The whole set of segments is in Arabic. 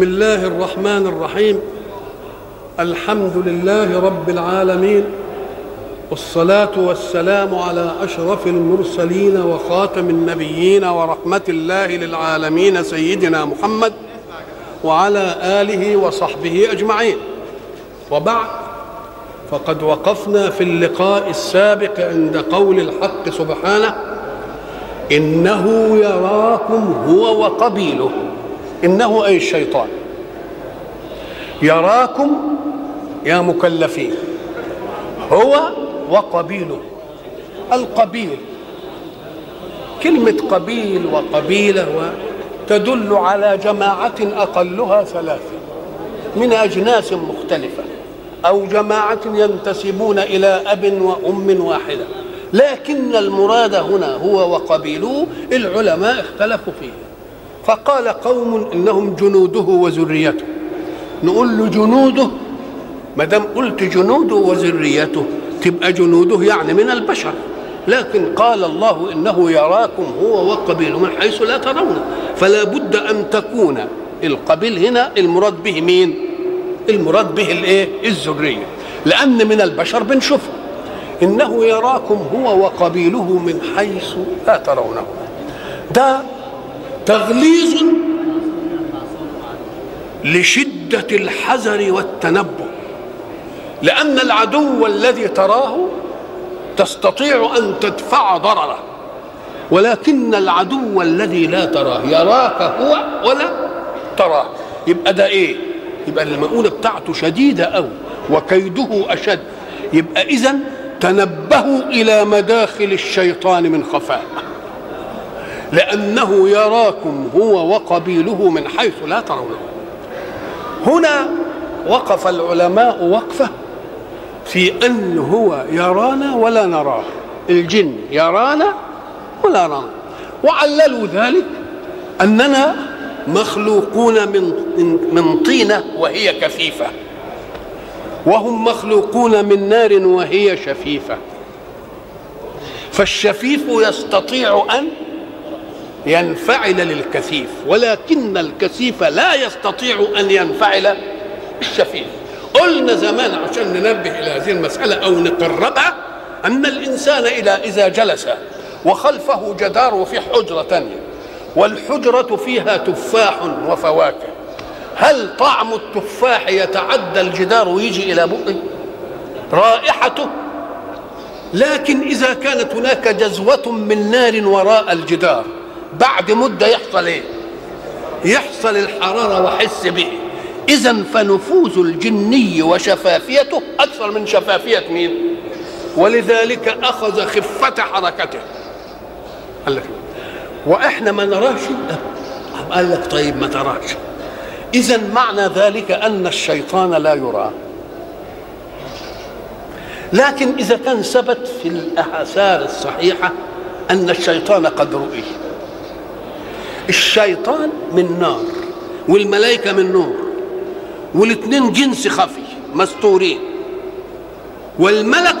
بسم الله الرحمن الرحيم. الحمد لله رب العالمين. والصلاة والسلام على أشرف المرسلين وخاتم النبيين ورحمة الله للعالمين سيدنا محمد وعلى آله وصحبه أجمعين. وبعد فقد وقفنا في اللقاء السابق عند قول الحق سبحانه إنه يراكم هو وقبيله. إنه أي الشيطان. يراكم يا مكلفين. هو وقبيله. القبيل. كلمة قبيل وقبيلة تدل على جماعة أقلها ثلاثة. من أجناس مختلفة. أو جماعة ينتسبون إلى أب وأم واحدة. لكن المراد هنا هو وقبيله العلماء اختلفوا فيه. فقال قوم إنهم جنوده وذريته. نقول له جنوده. ما دام قلت جنوده وذريته تبقى جنوده يعني من البشر. لكن قال الله إنه يراكم هو وقبيله من حيث لا ترونه فلا بد أن تكون القبيل هنا المراد به مين؟ المراد به الإيه؟ الذرية. لأن من البشر بنشوفه إنه يراكم هو وقبيله من حيث لا ترونه. ده تغليظ لشدة الحذر والتنبه لأن العدو الذي تراه تستطيع أن تدفع ضرره ولكن العدو الذي لا تراه يراك هو ولا تراه. يبقى ده إيه؟ يبقى المؤونة بتاعته شديدة أوي وكيده أشد. يبقى إذا تنبهوا إلى مداخل الشيطان من خفاء لأنه يراكم هو وقبيله من حيث لا ترونه. هنا وقف العلماء وقفة في أن هو يرانا ولا نراه. الجن يرانا ولا نرانا وعللوا ذلك أننا مخلوقون من من طينة وهي كثيفة. وهم مخلوقون من نار وهي شفيفة. فالشفيف يستطيع أن ينفعل للكثيف ولكن الكثيف لا يستطيع أن ينفعل الشفيف قلنا زمان عشان ننبه إلى هذه المسألة أو نقربها أن الإنسان إلى إذا جلس وخلفه جدار وفي حجرة ثانية والحجرة فيها تفاح وفواكه. هل طعم التفاح يتعدى الجدار ويجي إلى بقه؟ رائحته؟ لكن إذا كانت هناك جزوة من نار وراء الجدار بعد مدة يحصل إيه؟ يحصل الحرارة وحس به. اذا فنفوذ الجني وشفافيته أكثر من شفافية مين؟ ولذلك أخذ خفة حركته. قال لك وإحنا ما نراش قال لك طيب ما تراش. اذا معنى ذلك أن الشيطان لا يرى. لكن إذا كان ثبت في الاثار الصحيحة أن الشيطان قد رؤي. الشيطان من نار والملائكة من نور والاثنين جنس خفي مستورين والملك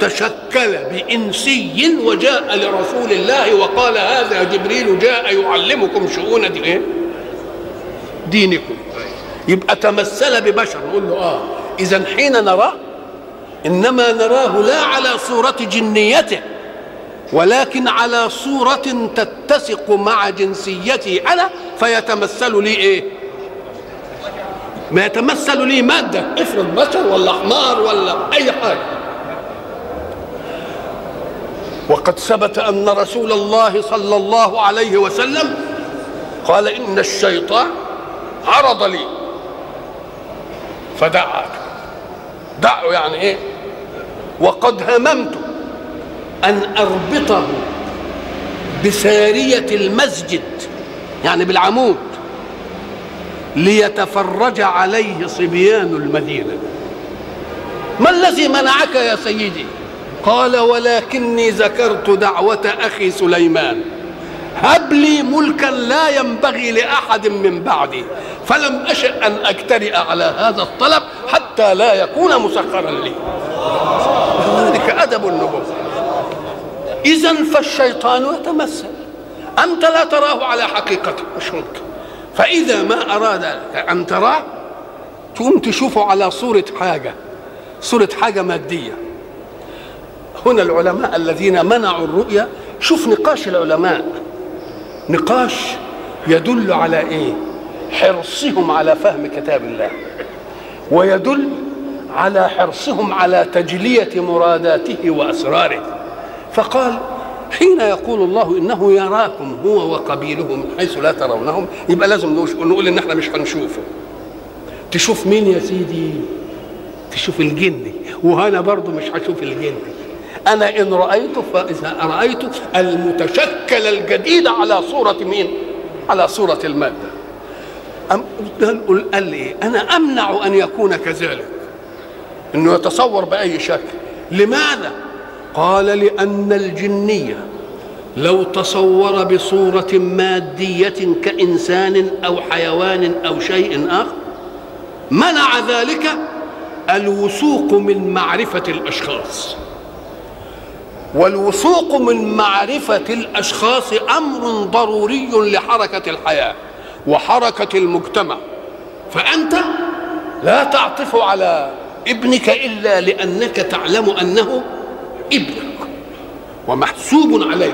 تشكل بإنسي وجاء لرسول الله وقال هذا جبريل جاء يعلمكم شؤون دي إيه؟ دينكم يبقى تمثل ببشر نقول له آه اذا حين نراه إنما نراه لا على صورة جنيته ولكن على صورة تتسق مع جنسيتي أنا فيتمثل لي إيه؟ ما يتمثل لي مادة افرض بشر ولا حمار ولا أي حاجة وقد ثبت أن رسول الله صلى الله عليه وسلم قال إن الشيطان عرض لي فدعته دعه يعني إيه؟ وقد هممت أن أربطه بسارية المسجد يعني بالعمود ليتفرج عليه صبيان المدينة. ما الذي منعك يا سيدي؟ قال ولكني ذكرت دعوة أخي سليمان. هب لي ملكا لا ينبغي لأحد من بعدي فلم أشأ أن أجترئ على هذا الطلب حتى لا يكون مسخرا لي. ذلك أدب النبوة. إذا فالشيطان يتمثل. أنت لا تراه على حقيقته مش ممكن فإذا ما أراد أن تراه تقوم تشوفه على صورة حاجة صورة حاجة مادية. هنا العلماء الذين منعوا الرؤيا شوف نقاش العلماء. نقاش يدل على إيه؟ حرصهم على فهم كتاب الله. ويدل على حرصهم على تجلية مراداته وأسراره. فقال حين يقول الله إنه يراكم هو وقبيله من حيث لا ترونهم يبقى لازم نقول إن إحنا مش هنشوفه. تشوف مين يا سيدي؟ تشوف الجن. وهنا برضه مش هشوف الجن. أنا إن رأيته فإذا رايت المتشكل الجديد على صورة مين؟ على صورة المادة. أم قال لي؟ أنا أمنع أن يكون كذلك. إنه يتصور بأي شكل. لماذا؟ قال لأن الجنية لو تصور بصورة مادية كإنسان أو حيوان أو شيء آخر منع ذلك الوثوق من معرفة الأشخاص. والوثوق من معرفة الأشخاص أمر ضروري لحركة الحياة وحركة المجتمع. فأنت لا تعطف على ابنك إلا لأنك تعلم أنه ابنك ومحسوب عليه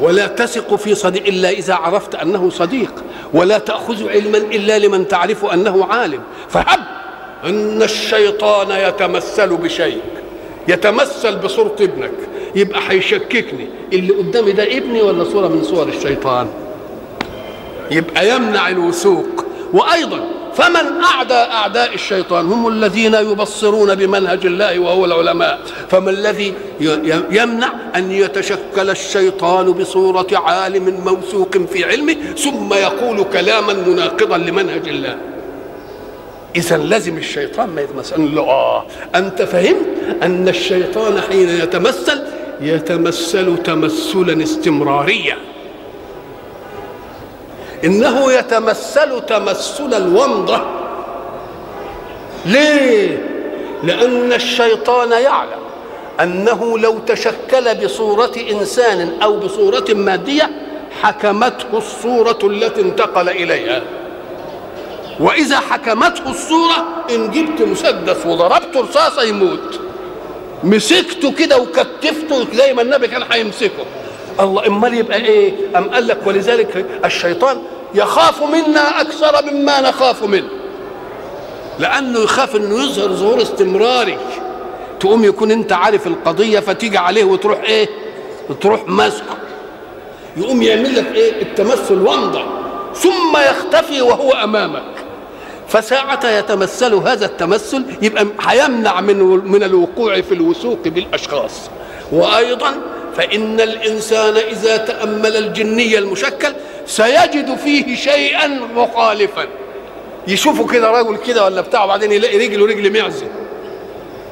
ولا تثق في صديق إلا إذا عرفت أنه صديق. ولا تأخذ علما إلا لمن تعرف أنه عالم. فهب أن الشيطان يتمثل بشيء. يتمثل بصورة ابنك. يبقى هيشككني. اللي قدامي ده ابني ولا صورة من صور الشيطان؟ يبقى يمنع الوثوق. وأيضا فمن أعدى أعداء الشيطان هم الذين يبصرون بمنهج الله وهو العلماء. فما الذي يمنع أن يتشكل الشيطان بصورة عالم موثوق في علمه ثم يقول كلاما مناقضا لمنهج الله؟ إذا لازم الشيطان ما يتمثل. له آه. أنت فهمت أن الشيطان حين يتمثل يتمثل تمثلا استمراريا. إنه يتمثل تمثل الومضة. ليه؟ لأن الشيطان يعلم أنه لو تشكل بصورة إنسان أو بصورة مادية حكمته الصورة التي انتقل إليها. وإذا حكمته الصورة إن جبت مسدس وضربته رصاصه يموت. مسكته كده وكتفته تلاقي ما النبي كان هيمسكه. الله إمال يبقى إيه؟ أم قال لك ولذلك الشيطان يخاف منا أكثر مما نخاف منه. لأنه يخاف إنه يظهر ظهور استمراري تقوم يكون أنت عارف القضية فتيجي عليه وتروح إيه؟ تروح ماسكه. يقوم يعمل لك إيه؟ التمثل ومضه ثم يختفي وهو أمامك. فساعة يتمثل هذا التمثل يبقى هيمنع من من الوقوع في الوثوق بالأشخاص. وأيضا فإن الإنسان إذا تأمل الجني المشكل سيجد فيه شيئا مخالفا. يشوفه كده راجل كده ولا بتاع وبعدين يلاقي رجله رجل معزة.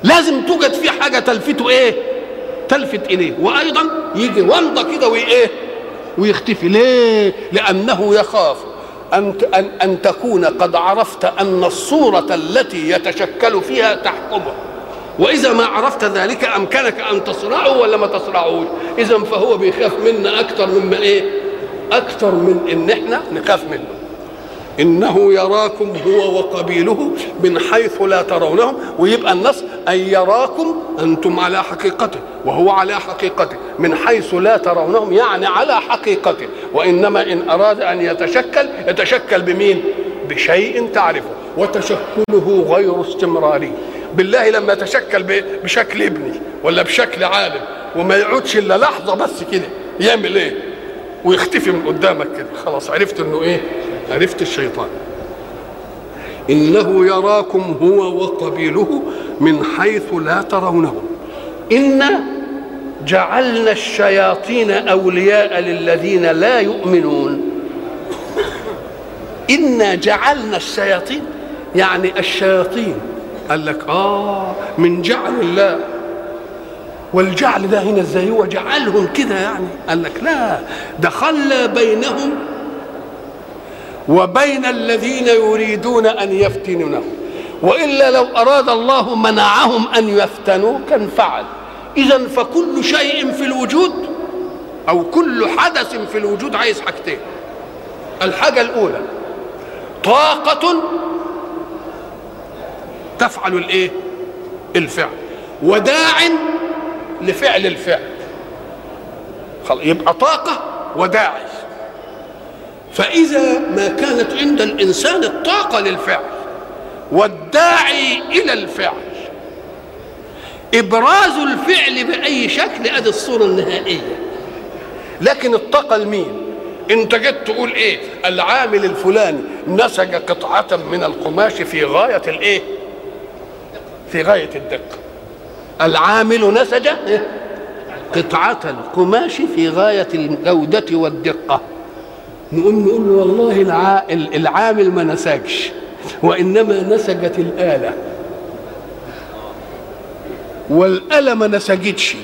لازم توجد فيه حاجة تلفته إيه؟ تلفت إليه. وأيضا يجي ومضه كده وإيه؟ ويختفي. ليه؟ لأنه يخاف أن, أن, أن تكون قد عرفت أن الصورة التي يتشكل فيها تحكمه. وإذا ما عرفت ذلك أمكنك أن تصرعه ولا ما تصرعوش إذا فهو بيخاف منا أكثر مما إيه؟ أكثر من إن إحنا نخاف منه. إنه يراكم هو وقبيله من حيث لا ترونهم ويبقى النص أن يراكم أنتم على حقيقته وهو على حقيقته من حيث لا ترونهم يعني على حقيقته. وإنما إن أراد أن يتشكل يتشكل بمين؟ بشيء تعرفه وتشكله غير استمراري. بالله لما يتشكل بشكل ابني ولا بشكل عالم وما يقعدش إلا لحظة بس كده يعمل إيه؟ ويختفي من قدامك كده. خلاص عرفت إنه إيه؟ عرفت الشيطان. إنه يراكم هو وقبيله من حيث لا ترونهم انا جعلنا الشياطين أولياء للذين لا يؤمنون. انا جعلنا الشياطين يعني الشياطين قال لك آه من جعل الله. والجعل ده هنا إزاي هو جعلهم كده يعني. قال لك لا ده خلى بينهم وبين الذين يريدون أن يفتنونه. وإلا لو أراد الله منعهم أن يفتنوا كان فعل. اذا فكل شيء في الوجود أو كل حدث في الوجود عايز حاجتين. الحاجة الأولى طاقة تفعل الإيه؟ الفعل. وداع لفعل الفعل يبقى طاقة وداعي فإذا ما كانت عند الإنسان الطاقة للفعل والداعي إلى الفعل إبراز الفعل بأي شكل أدي الصورة النهائية لكن الطاقة لمين؟ أنت جيت تقول إيه؟ العامل الفلاني نسج قطعة من القماش في غاية الإيه؟ في غاية الدقة العامل نسج قطعة القماش في غاية الجودة والدقة. نقوم نقول له والله العامل ما نسجش وإنما نسجت الآلة. والآلة ما نسجتش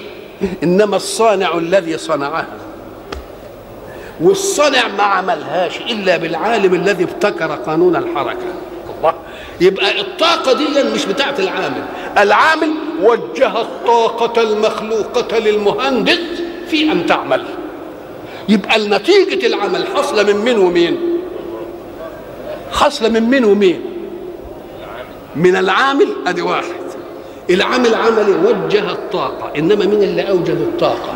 إنما الصانع الذي صنعها. والصنع ما عملهاش إلا بالعالم الذي ابتكر قانون الحركة. الله. يبقى الطاقة دي مش بتاعت العامل. العامل وجه الطاقة المخلوقة للمهندس في أن تعمل. يبقى نتيجة العمل حصل من مين ومين؟ حصل من مين ومين؟ من العامل. أدي واحد. العامل عملي وجه الطاقة إنما مين اللي أوجد الطاقة؟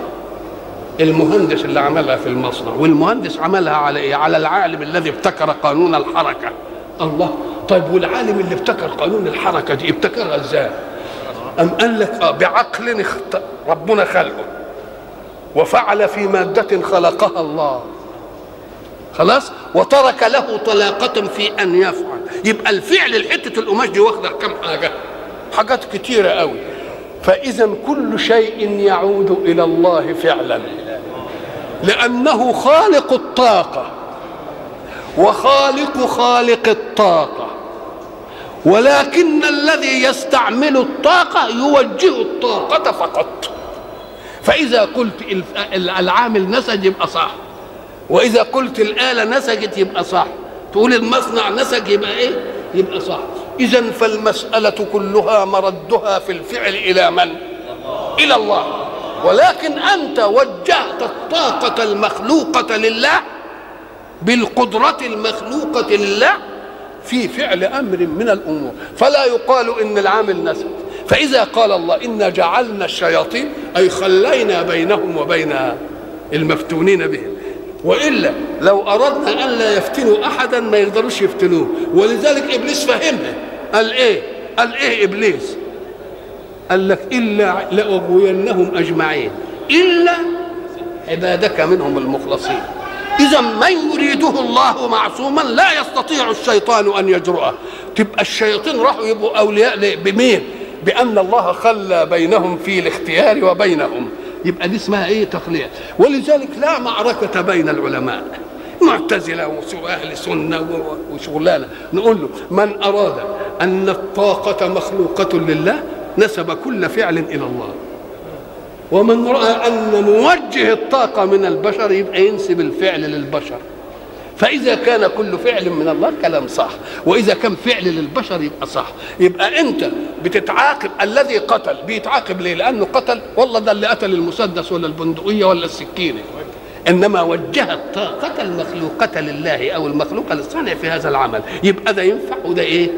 المهندس اللي عملها في المصنع. والمهندس عملها على إيه؟ على العالم الذي ابتكر قانون الحركة. الله. طيب والعالم اللي ابتكر قانون الحركة دي ابتكرها إزاي؟ أم قال لك آه بعقل اخت... ربنا خلقه وفعل في مادة خلقها الله. خلاص؟ وترك له طلاقة في أن يفعل. يبقى الفعل الحتة القماش دي واخدة كم حاجة؟ حاجات كتيرة قوي. فإذا كل شيء يعود إلى الله فعلا. لأنه خالق الطاقة. وخالق خالق الطاقة. ولكن الذي يستعمل الطاقة يوجه الطاقة فقط. فإذا قلت العامل نسج يبقى صح. وإذا قلت الآلة نسجت يبقى صح. تقول المصنع نسج يبقى إيه؟ يبقى صح. إذا فالمسألة كلها مردها في الفعل إلى من؟ إلى الله. ولكن أنت وجهت الطاقة المخلوقة لله بالقدرة المخلوقة لله في فعل أمر من الأمور. فلا يقال إن العامل نسج فإذا قال الله إنا جعلنا الشياطين أي خلينا بينهم وبين المفتونين بهم. وإلا لو أردنا أن لا يفتنوا أحدا ما يقدروش يفتنوه. ولذلك إبليس فهمها قال إيه؟ قال إيه إبليس؟ قال لك إلا لأغوينهم أجمعين. إلا عبادك منهم المخلصين. إذا من يريده الله معصوما لا يستطيع الشيطان أن يجرؤه. تبقى الشياطين راحوا يبقوا أولياء بمين؟ بأن الله خلى بينهم في الاختيار وبينهم. يبقى دي اسمها إيه؟ تخليه ولذلك لا معركة بين العلماء. معتزلة واهل سنة وشغلانة. نقول له من أراد أن الطاقة مخلوقة لله نسب كل فعل إلى الله. ومن رأى أن نوجه الطاقة من البشر يبقى ينسب الفعل للبشر. فإذا كان كل فعل من الله كلام صح وإذا كان فعل للبشر يبقى صح. يبقى أنت بتتعاقب الذي قتل بيتعاقب ليه؟ لأنه قتل والله ده اللي قتل المسدس ولا البندقية ولا السكينة. إنما وجه الطاقة المخلوقة لله أو المخلوقة للصانع في هذا العمل. يبقى ده ينفع وده إيه؟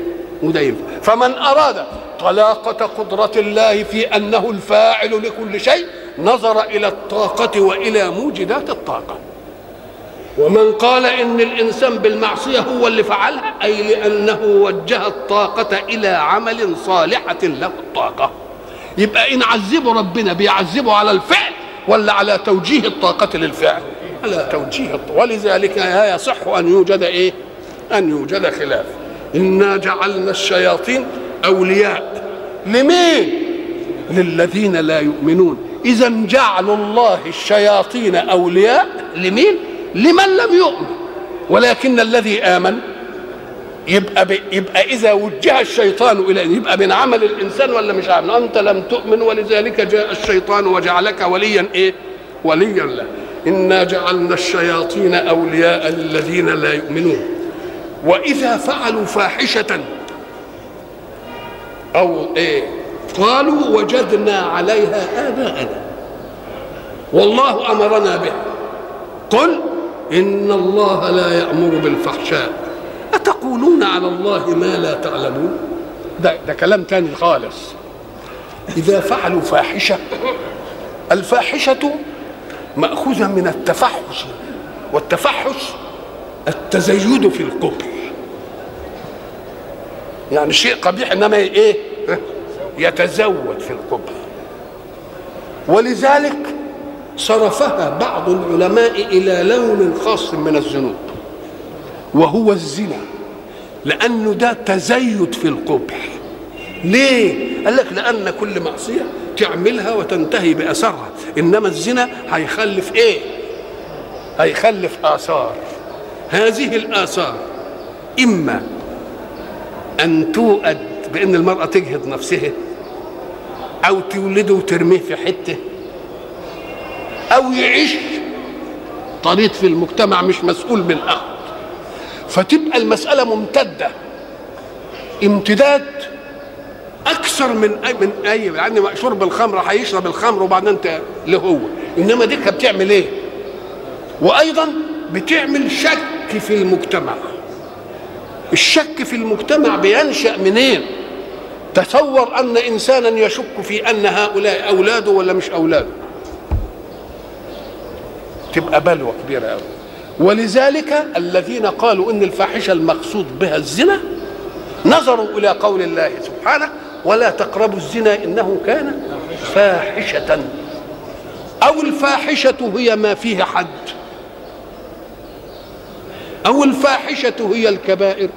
وده ينفع. فمن أراد طلاقة قدرة الله في أنه الفاعل لكل شيء نظر إلى الطاقة وإلى موجدات الطاقة. ومن قال إن الإنسان بالمعصية هو اللي فعلها أي لأنه وجه الطاقة إلى عمل صالحة له الطاقة. يبقى إن عذبه ربنا بيعذبه على الفعل ولا على توجيه الطاقة للفعل؟ على توجيه الطاقة. ولذلك لا يصح أن يوجد إيه؟ أن يوجد خلاف. إنا جعلنا الشياطين اولياء لمين؟ للذين لا يؤمنون. إذا جعل الله الشياطين أولياء. لمين؟ لمن لم يؤمن. ولكن الذي آمن. يبقى ب... يبقى إذا وجه الشيطان إلى يبقى من عمل الإنسان ولا مش عمل؟ أنت لم تؤمن ولذلك جاء الشيطان وجعلك وليا إيه؟ وليا له. إنا جعلنا الشياطين أولياء للذين لا يؤمنون. وإذا فعلوا فاحشة أو إيه؟ قالوا وجدنا عليها آباءنا. والله أمرنا به. قل إن الله لا يأمر بالفحشاء. أتقولون على الله ما لا تعلمون؟ ده, ده كلام تاني خالص. إذا فعلوا فاحشة الفاحشة مأخوذة من التفحش. والتفحش التزيد في القبح يعني شيء قبيح إنما إيه؟ يتزود في القبح. ولذلك صرفها بعض العلماء إلى لون خاص من الذنوب وهو الزنا لأنه ده تزيد في القبح. ليه؟ قال لك لأن كل معصية تعملها وتنتهي بأثرها إنما الزنا هيخلف إيه؟ هيخلف آثار. هذه الآثار إما أن توأد بأن المرأة تجهد نفسها أو تولده وترميه في حتة أو يعيش طريق في المجتمع مش مسؤول بالاخذ فتبقى المسألة ممتدة. امتداد أكثر من اي من اي يعني شرب الخمر هيشرب الخمر وبعدين أنت اللي هو. إنما دي بتعمل إيه؟ وأيضا بتعمل شك في المجتمع. الشك في المجتمع بينشأ منين؟ تصور أن إنسانا يشك في أن هؤلاء أولاده ولا مش أولاده. تبقى بلوى كبيرة قوي ولذلك الذين قالوا إن الفاحشة المقصود بها الزنا نظروا إلى قول الله سبحانه ولا تقربوا الزنا إنه كان فاحشة. أو الفاحشة هي ما فيه حد. أو الفاحشة هي الكبائر.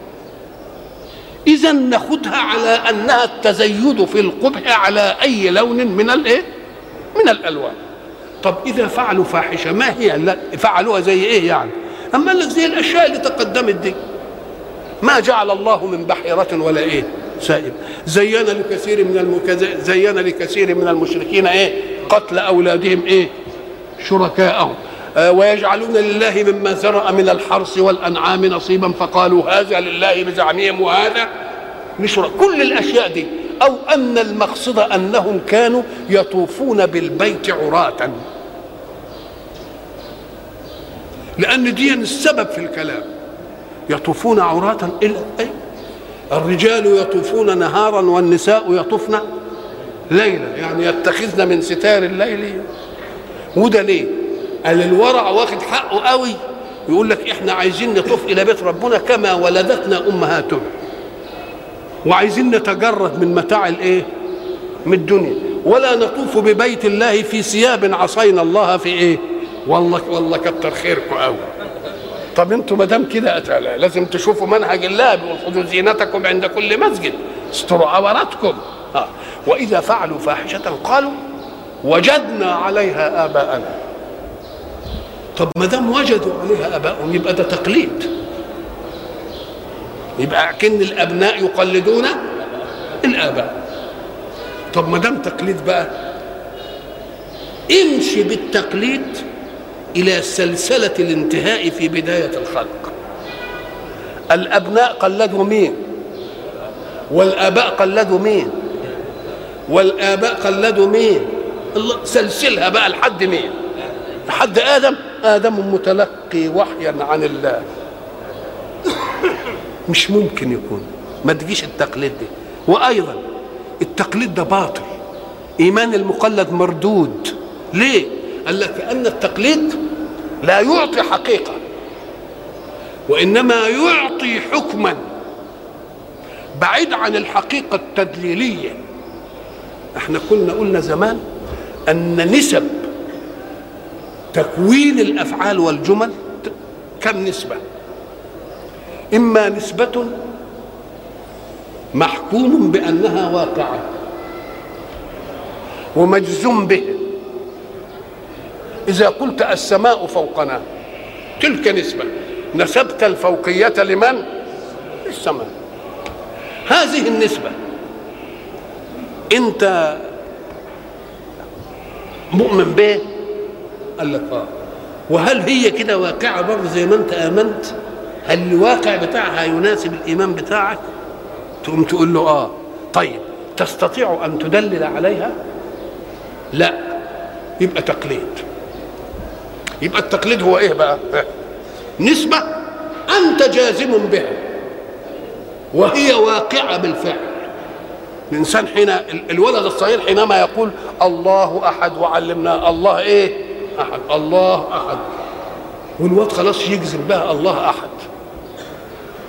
إذا ناخذها على أنها التزيد في القبح على أي لون من الإيه؟ من الألوان. طب إذا فعلوا فاحشة ما هي فعلوها زي إيه يعني؟ أما زي الأشياء اللي تقدمت دي. ما جعل الله من بحيرة ولا إيه؟ سائب زين لكثير من المكز... زين لكثير من المشركين إيه؟ قتل أولادهم إيه؟ شركاءهم. ويجعلون لله مما زرع من الحرث والأنعام نصيبا فقالوا هذا لله بزعمهم وهذا لشرك كل الأشياء دي أو أن المقصد أنهم كانوا يطوفون بالبيت عراة. لأن دي السبب في الكلام. يطوفون عراة إلا أي؟ الرجال يطوفون نهارا والنساء يطوفن ليلا يعني يتخذن من ستار الليل. وده ليه؟ قال الورع واخد حقه قوي. يقول لك إحنا عايزين نطوف إلى بيت ربنا كما ولدتنا امهاتنا وعايزين نتجرد من متاع الإيه؟ من الدنيا. ولا نطوف ببيت الله في ثياب عصينا الله في إيه؟ والله والله كتر خيركم قوي. طب أنتوا ما دام كده لازم تشوفوا منهج الله خذوا زينتكم عند كل مسجد استروا عوراتكم. آه. وإذا فعلوا فاحشة قالوا وجدنا عليها آباءنا. طب ما دام وجدوا عليها اباءهم يبقى ده تقليد. يبقى كن الأبناء يقلدون الآباء. طب ما دام تقليد بقى امشي بالتقليد إلى سلسلة الانتهاء في بداية الخلق. الأبناء قلدوا مين؟ والآباء قلدوا مين؟ والآباء قلدوا مين؟ الله سلسلها بقى لحد مين؟ لحد آدم. آدم متلقي وحيا عن الله. مش ممكن يكون. ما تجيش التقليد دي. وأيضا التقليد ده باطل. إيمان المقلد مردود. ليه؟ قال لك كأن التقليد لا يعطي حقيقة وإنما يعطي حكما. بعيد عن الحقيقة التدليلية. إحنا كنا قلنا زمان أن نسب تكوين الأفعال والجمل كم نسبة؟ إما نسبة محكوم بأنها واقعة ومجزوم به. إذا قلت السماء فوقنا تلك نسبة. نسبت الفوقية لمن؟ السماء هذه النسبة. أنت مؤمن به؟ قال لك آه وهل هي كده واقعة برضه زي ما أنت آمنت؟ هل الواقع بتاعها يناسب الإيمان بتاعك؟ تقوم تقول له آه. طيب تستطيع أن تدلل عليها؟ لا. يبقى تقليد. يبقى التقليد هو إيه بقى؟ نسبة أنت جازم بها. وهي واقعة بالفعل. الإنسان حين الولد الصغير حينما يقول الله أحد وعلمنا الله إيه؟ أحد. الله أحد. والواد خلاص يجزم بها الله أحد.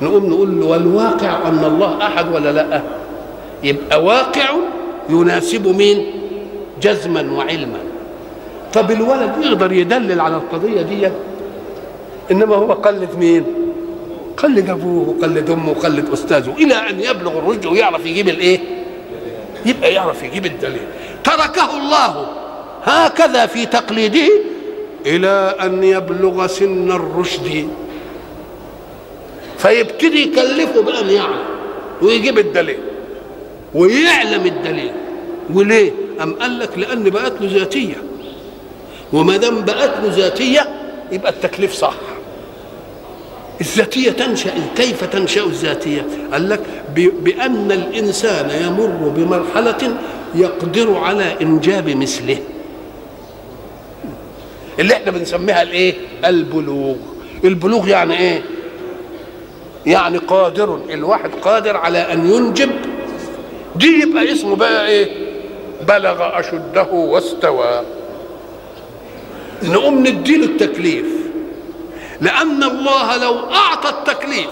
نقوم نقول له والواقع أن الله أحد ولا لأ؟ يبقى واقع يناسب مين؟ جزما وعلما. طب الولد يقدر يدلل على القضية دي؟ إنما هو قلد مين؟ قلد أبوه وقلد أمه وقلد أستاذه إلى أن يبلغ الرشد ويعرف يجيب الإيه؟ يبقى يعرف يجيب الدليل. تركه الله هكذا في تقليده إلى أن يبلغ سن الرشد. فيبتدي يكلفه بأن يعلم ويجيب الدليل ويعلم الدليل. وليه؟ أم قال لك لأن بقت له ذاتية. وما دام بقت له ذاتية يبقى التكليف صح. الذاتية تنشأ كيف تنشأ الذاتية؟ قال لك بأن الإنسان يمر بمرحلة يقدر على إنجاب مثله. اللي إحنا بنسميها الايه؟ البلوغ. البلوغ يعني إيه؟ يعني قادر الواحد قادر على أن ينجب. دي يبقى اسمه بقى إيه؟ بلغ أشده واستوى. نقوم نديله التكليف. لأن الله لو أعطى التكليف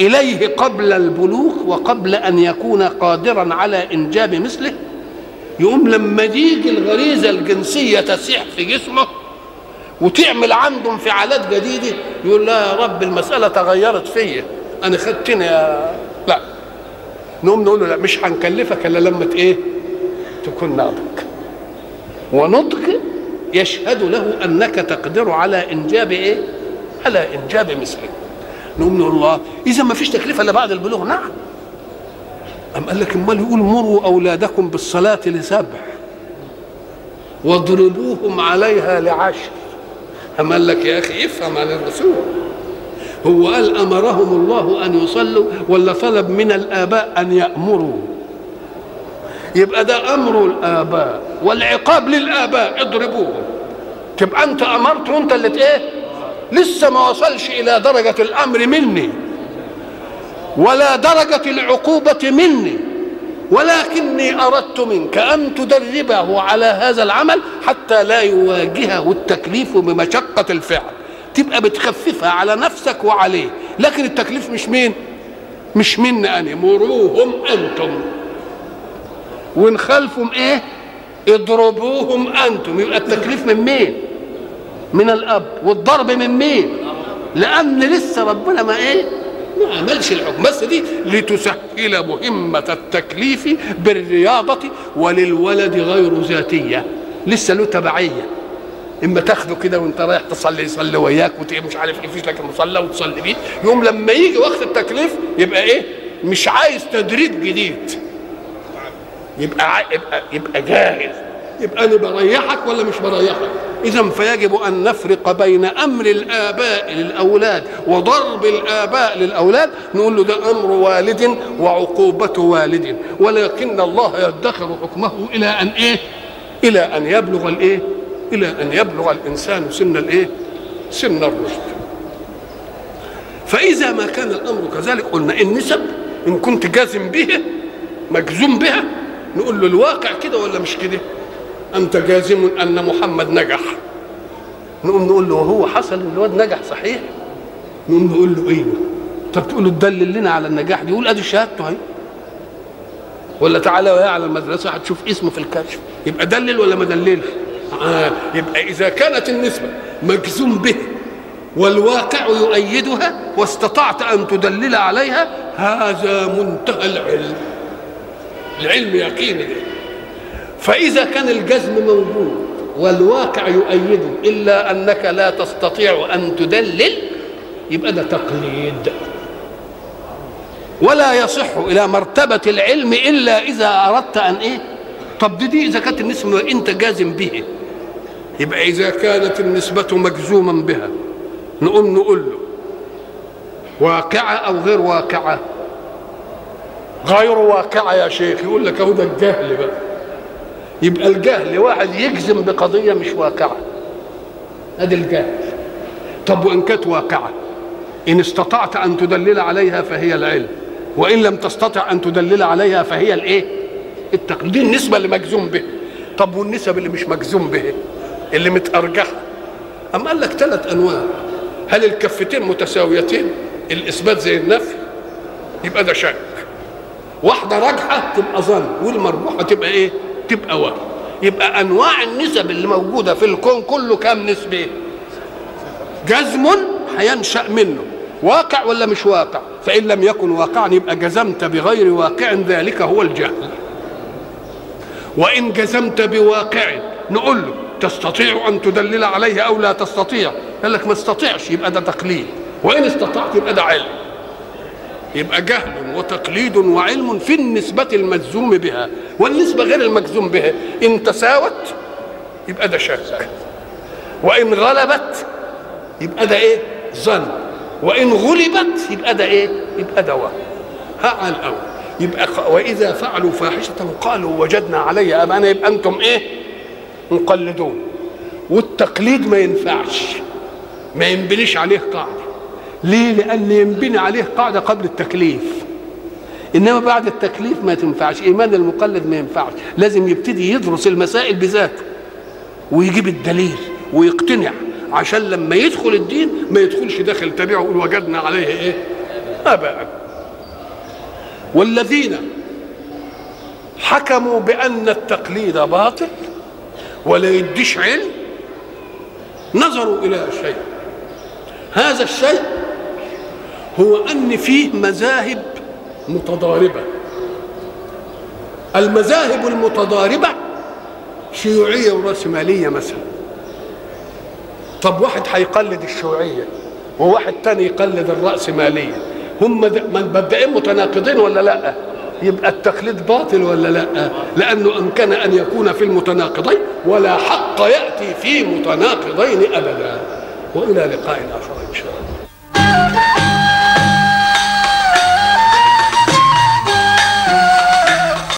إليه قبل البلوغ وقبل أن يكون قادرا على إنجاب مثله يقوم لما تيجي الغريزة الجنسية تسيح في جسمه وتعمل عنده انفعالات جديدة يقول لا يا رب المسألة تغيرت فيا. أنا خدتني يا لا. نقوم نقول له لا مش هنكلفك إلا لما إيه؟ تكون ناضج. ونضج يشهد له أنك تقدر على إنجاب إيه؟ على إنجاب مثله نقوم نقول الله إذا ما فيش تكليف إلا بعد البلوغ. نعم. أم قال لك أمال يقول مروا أولادكم بالصلاة لسبع واضربوهم عليها لعشر. أم قال لك يا أخي افهم عن الرسول. هو قال أمرهم الله أن يصلوا ولا طلب من الآباء أن يأمروا. يبقى ده أمر الآباء والعقاب للآباء اضربوهم. تبقى أنت أمرت وأنت اللي إيه؟ لسه ما وصلش إلى درجة الأمر مني. ولا درجة العقوبه مني ولكني أردت منك أن تدربه على هذا العمل حتى لا يواجهه التكليف بمشقة الفعل. تبقى بتخففها على نفسك وعليه. لكن التكليف مش مين؟ مش مني أنا مروهم أنتم. وإن خالفهم إيه؟ اضربوهم أنتم. يبقى التكليف من مين؟ من الأب. والضرب من مين؟ لأن لسه ربنا ما إيه؟ ما عملش الحكم بس دي لتسهل مهمة التكليف بالرياضة وللولد غير ذاتية. لسه له تبعية. إما تاخده كده وأنت رايح تصلي يصلي وياك مش عارف إيه فيش لك المصلى وتصلي بيه. يوم لما يجي وقت التكليف يبقى إيه؟ مش عايز تدريب جديد. يبقى يبقى يبقى جاهز. يبقى أنا بريحك ولا مش بريحك؟ اذا فيجب أن نفرق بين أمر الآباء للأولاد وضرب الآباء للأولاد. نقول له ده أمر والد وعقوبة والد. ولكن الله يدخر حكمه إلى أن إيه؟ إلى أن يبلغ الإيه؟ إلى أن يبلغ الإنسان سن الإيه؟ سن الرشد. فإذا ما كان الأمر كذلك قلنا النسب إن كنت جازم به مجزوم بها نقول له الواقع كده ولا مش كده؟ أنت جازم أن محمد نجح. نقوم نقول له وهو حصل الواد نجح صحيح؟ نقوم نقول له أيوه طب تقول له تدلل لنا على النجاح دي يقول أدي شهادته أهي. ولا تعالى ويا على المدرسة هتشوف اسمه في الكشف. يبقى دلل ولا ما دللش؟ آه يبقى إذا كانت النسبة مجزوم به والواقع يؤيدها واستطعت أن تدلل عليها هذا منتهى العلم. العلم يقيني ده فإذا كان الجزم موجود والواقع يؤيده إلا أنك لا تستطيع أن تدلل يبقى ده تقليد. ولا يصح إلى مرتبة العلم إلا إذا أردت أن إيه؟ طب دي, دي إذا كانت النسبة أنت جازم به يبقى إذا كانت النسبة مجزوما بها نقوم نقول له واقعة أو غير واقعة؟ غير واقعة يا شيخ يقول لك أهو ده الجهل بقى. يبقى الجهل واحد يجزم بقضية مش واقعة. أدي الجهل. طب وإن كانت واقعة؟ إن استطعت أن تدلل عليها فهي العلم وإن لم تستطع أن تدلل عليها فهي الإيه؟ التقليد. دي النسبة اللي مجزوم به. طب والنسب اللي مش مجزوم به؟ اللي متأرجحة. أم قال لك ثلاث أنواع. هل الكفتين متساويتين؟ الإثبات زي النفي. يبقى ده شك. واحدة راجحة تبقى ظن والمرجوحة تبقى إيه؟ تبقى وهم يبقى أنواع النسب اللي موجودة في الكون كله كام نسبة؟ جزم هينشأ منه. واقع ولا مش واقع؟ فإن لم يكن واقعا يبقى جزمت بغير واقع ذلك هو الجهل. وإن جزمت بواقع نقول له تستطيع أن تدلل عليه أو لا تستطيع؟ قال لك ما استطيعش يبقى ده تقليد وإن استطعت يبقى ده علم يبقى جهل وتقليد وعلم في النسبة المجزوم بها والنسبة غير المجزوم بها إن تساوت يبقى ده شك وإن غلبت يبقى ده إيه؟ ظن. وإن غلبت يبقى ده إيه؟ يبقى ده وهم ها على الأول. يبقى وإذا فعلوا فاحشة قالوا وجدنا عليها أمانة يبقى أنتم إيه؟ مقلدون. والتقليد ما ينفعش. ما ينبنيش عليه قاعدة. ليه؟ لأن ينبني عليه قاعدة قبل التكليف. إنما بعد التكليف ما تنفعش إيمان المقلد ما ينفعش. لازم يبتدي يدرس المسائل بذاته ويجيب الدليل ويقتنع. عشان لما يدخل الدين ما يدخلش داخل تبعه ويقول وجدنا عليه إيه؟ أباء. والذين حكموا بأن التقليد باطل ولا يديش علم نظروا إلى شيء. هذا الشيء هو أن فيه مذاهب متضاربة. المذاهب المتضاربة شيوعية ورأسمالية مثلا. طب واحد هيقلد الشيوعية وواحد تاني يقلد الرأسمالية. هم مبدئين متناقضين ولا لأ؟ يبقى التقليد باطل ولا لأ؟ لأنه امكن أن يكون في المتناقضين ولا حق يأتي في متناقضين ابدا. وإلى لقاء آخر إن شاء الله.